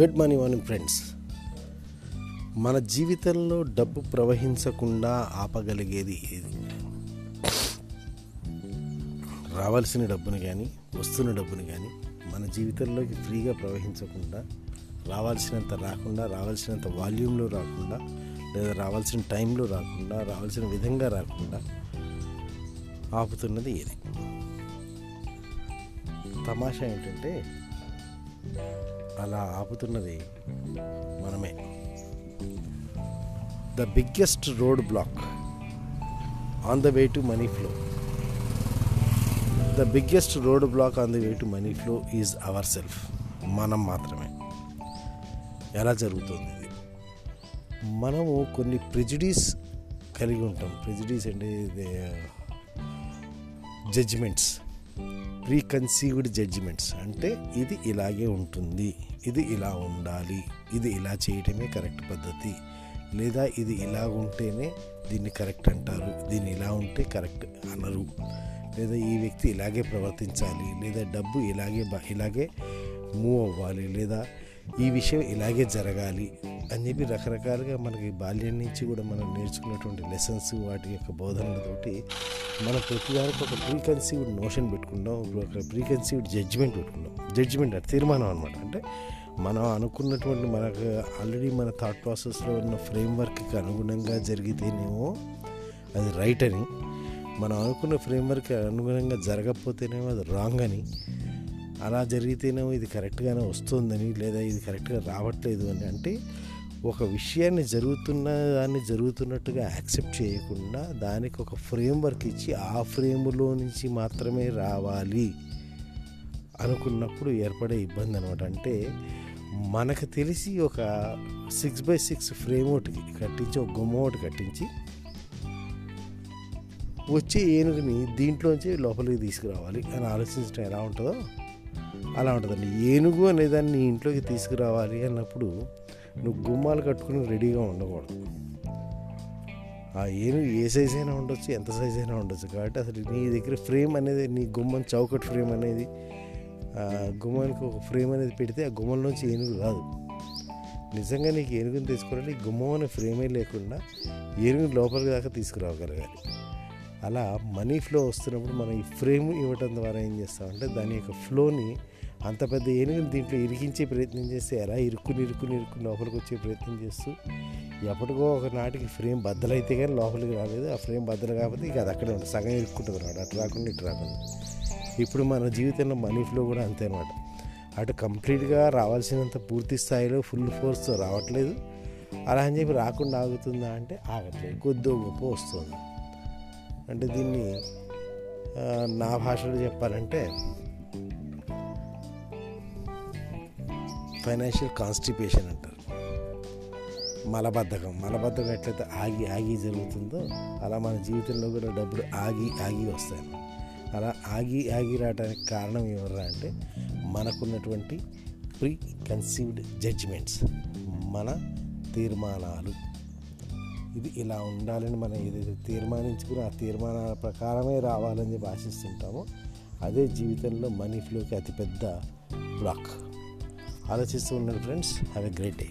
Good morning morning friends. మన జీవితంలో డబ్బు ప్రవహించకుండా ఆపగలిగేది ఏది? రావాల్సిన డబ్బుని కానీ వస్తున్న డబ్బుని కానీ మన జీవితంలోకి ఫ్రీగా ప్రవహించకుండా రావాల్సినంత రాకుండా రావాల్సినంత వాల్యూమ్లో రాకుండా లేదా రావాల్సిన టైంలో రాకుండా రావాల్సిన విధంగా రాకుండా ఆపుతున్నది ఏది? తమాషా ఏంటంటే అలా ఆపుతున్నది మనమే. The biggest road block on the way to money flow the biggest road block on the way to money flow is our self మనం మాత్రమే. ఎలా జరుగుతుంది ఇది? మనము కొన్ని ప్రెజిడీస్ కలిగి ఉంటాం. ప్రెజిడీస్ అంటే జడ్జిమెంట్స్ ప్రీకన్సీవ్డ్ జడ్జిమెంట్స్ అంటే ఇది ఇలాగే ఉంటుంది. ఇది ఇలా ఉండాలి. ఇది ఇలా చేయటమే కరెక్ట్ పద్ధతి. లేదా ఇది ఇలా ఉంటేనే దీన్ని కరెక్ట్ అంటారు. దీన్ని ఇలా ఉంటే కరెక్ట్ అనరు. లేదా ఈ వ్యక్తి ఇలాగే ప్రవర్తించాలి. లేదా డబ్బు ఇలాగే బ- ఇలాగే మూవ్ అవ్వాలి. లేదా ఈ విషయం ఇలాగే జరగాలి అని చెప్పి రకరకాలుగా మనకి బాల్యం నుంచి కూడా మనం నేర్చుకున్నటువంటి లెసన్స్ వాటి యొక్క బోధనలతోటి మనం ప్రతిదానికి ఒక ప్రీకన్సీవ్డ్ నోషన్ పెట్టుకుంటాం ఒక ప్రీకన్సీవ్డ్ జడ్జిమెంట్ పెట్టుకుంటాం జడ్జిమెంట్ అంటే తీర్మానం అనమాట అంటే మనం అనుకున్నటువంటి మనకు ఆల్రెడీ మన థాట్ ప్రాసెస్లో ఉన్న ఫ్రేమ్వర్క్కి అనుగుణంగా జరిగితేనేమో అది రైట్ అని మనం అనుకున్న ఫ్రేమ్వర్క్ అనుగుణంగా జరగకపోతేనేమో అది రాంగ్ అని అలా జరిగితేనేమో ఇది కరెక్ట్గానే వస్తుందని లేదా ఇది కరెక్ట్గా రావట్లేదు అని అంటే ఒక విషయాన్ని జరుగుతున్న దాన్ని జరుగుతున్నట్టుగా యాక్సెప్ట్ చేయకుండా దానికి ఒక ఫ్రేమ్వర్క్ ఇచ్చి ఆ ఫ్రేములో నుంచి మాత్రమే రావాలి అనుకున్నప్పుడు ఏర్పడే ఇబ్బంది అనమాట అంటే మనకు తెలిసి ఒక సిక్స్ బై సిక్స్ ఫ్రేమ్ ఒకటి కట్టించి ఒక గుమ్మ ఒకటి కట్టించి వచ్చే ఏనుగుని దీంట్లోంచి లోపలికి తీసుకురావాలి అని ఆలోచించడం ఎలా ఉంటుందో అలా ఉంటుందండి. ఏనుగు అనేదాన్ని నీ ఇంట్లోకి తీసుకురావాలి అన్నప్పుడు నువ్వు గుమ్మాలు కట్టుకుని రెడీగా ఉండకూడదు. ఆ ఏనుగు ఏ సైజ్ అయినా ఉండొచ్చు ఎంత సైజ్ అయినా ఉండొచ్చు. కాబట్టి అసలు నీ దగ్గర ఫ్రేమ్ అనేది నీ గుమ్మం చౌకట్ ఫ్రేమ్ అనేది గుమ్మానికి ఒక ఫ్రేమ్ అనేది పెడితే ఆ గుమ్మంలోంచి ఏనుగు రాదు. నిజంగా నీకు ఏనుగుని తీసుకోవాలంటే గుమ్మం అనే ఫ్రేమే లేకుండా ఏనుగు లోపలికి దాకా తీసుకురాగలగాలి. అలా మనీ ఫ్లో వస్తున్నప్పుడు మనం ఈ ఫ్రేమ్ ఇవ్వటం ద్వారా ఏం చేస్తామంటే దాని యొక్క ఫ్లోని అంత పెద్ద ఏనుగుని దీంట్లో ఇరికించే ప్రయత్నం చేస్తే ఎలా ఇరుక్కుని ఇరుక్కుని ఇరుక్కుని లోపలికి వచ్చే ప్రయత్నం చేస్తూ ఎప్పటికో ఒక నాటికి ఫ్రేమ్ బద్దలైతే కానీ లోపలికి రాలేదు. ఆ ఫ్రేమ్ బద్దలు కాకపోతే ఇక అది అక్కడే ఉంటుంది సగం ఇరుక్కుంటుంది అనమాట అటు రాకుండా ఇటు రాకుండా. ఇప్పుడు మన జీవితంలో మనీ ఫ్లో కూడా అంతే అనమాట అటు కంప్లీట్గా రావాల్సినంత పూర్తి స్థాయిలో ఫుల్ ఫోర్స్తో రావట్లేదు. అలా అని చెప్పి రాకుండా ఆగుతుందా అంటే ఆగట్లేదు. కొద్దో గొప్ప వస్తుంది. అంటే దీన్ని నా భాషలో చెప్పాలంటే ఫైనాన్షియల్ కాన్స్టిపేషన్ అంటారు. మలబద్ధకం. మలబద్ధకం ఎట్లయితే ఆగి ఆగి జరుగుతుందో అలా మన జీవితంలో కూడా డబ్బులు ఆగి ఆగి వస్తాయి. అలా ఆగి ఆగి రావడానికి కారణం ఎవరా అంటే మనకున్నటువంటి ప్రీ కన్సీవ్డ్ జడ్జిమెంట్స్. మన తీర్మానాలు. ఇది ఇలా ఉండాలని మనం ఏదైతే తీర్మానించుకుని ఆ తీర్మానాల ప్రకారమే రావాలని చెప్పి ఆశిస్తుంటామో అదే జీవితంలో మనీ ఫ్లోకి అతిపెద్ద బ్లాక్. ఆలోచిస్తూ ఉండండి friends have a great day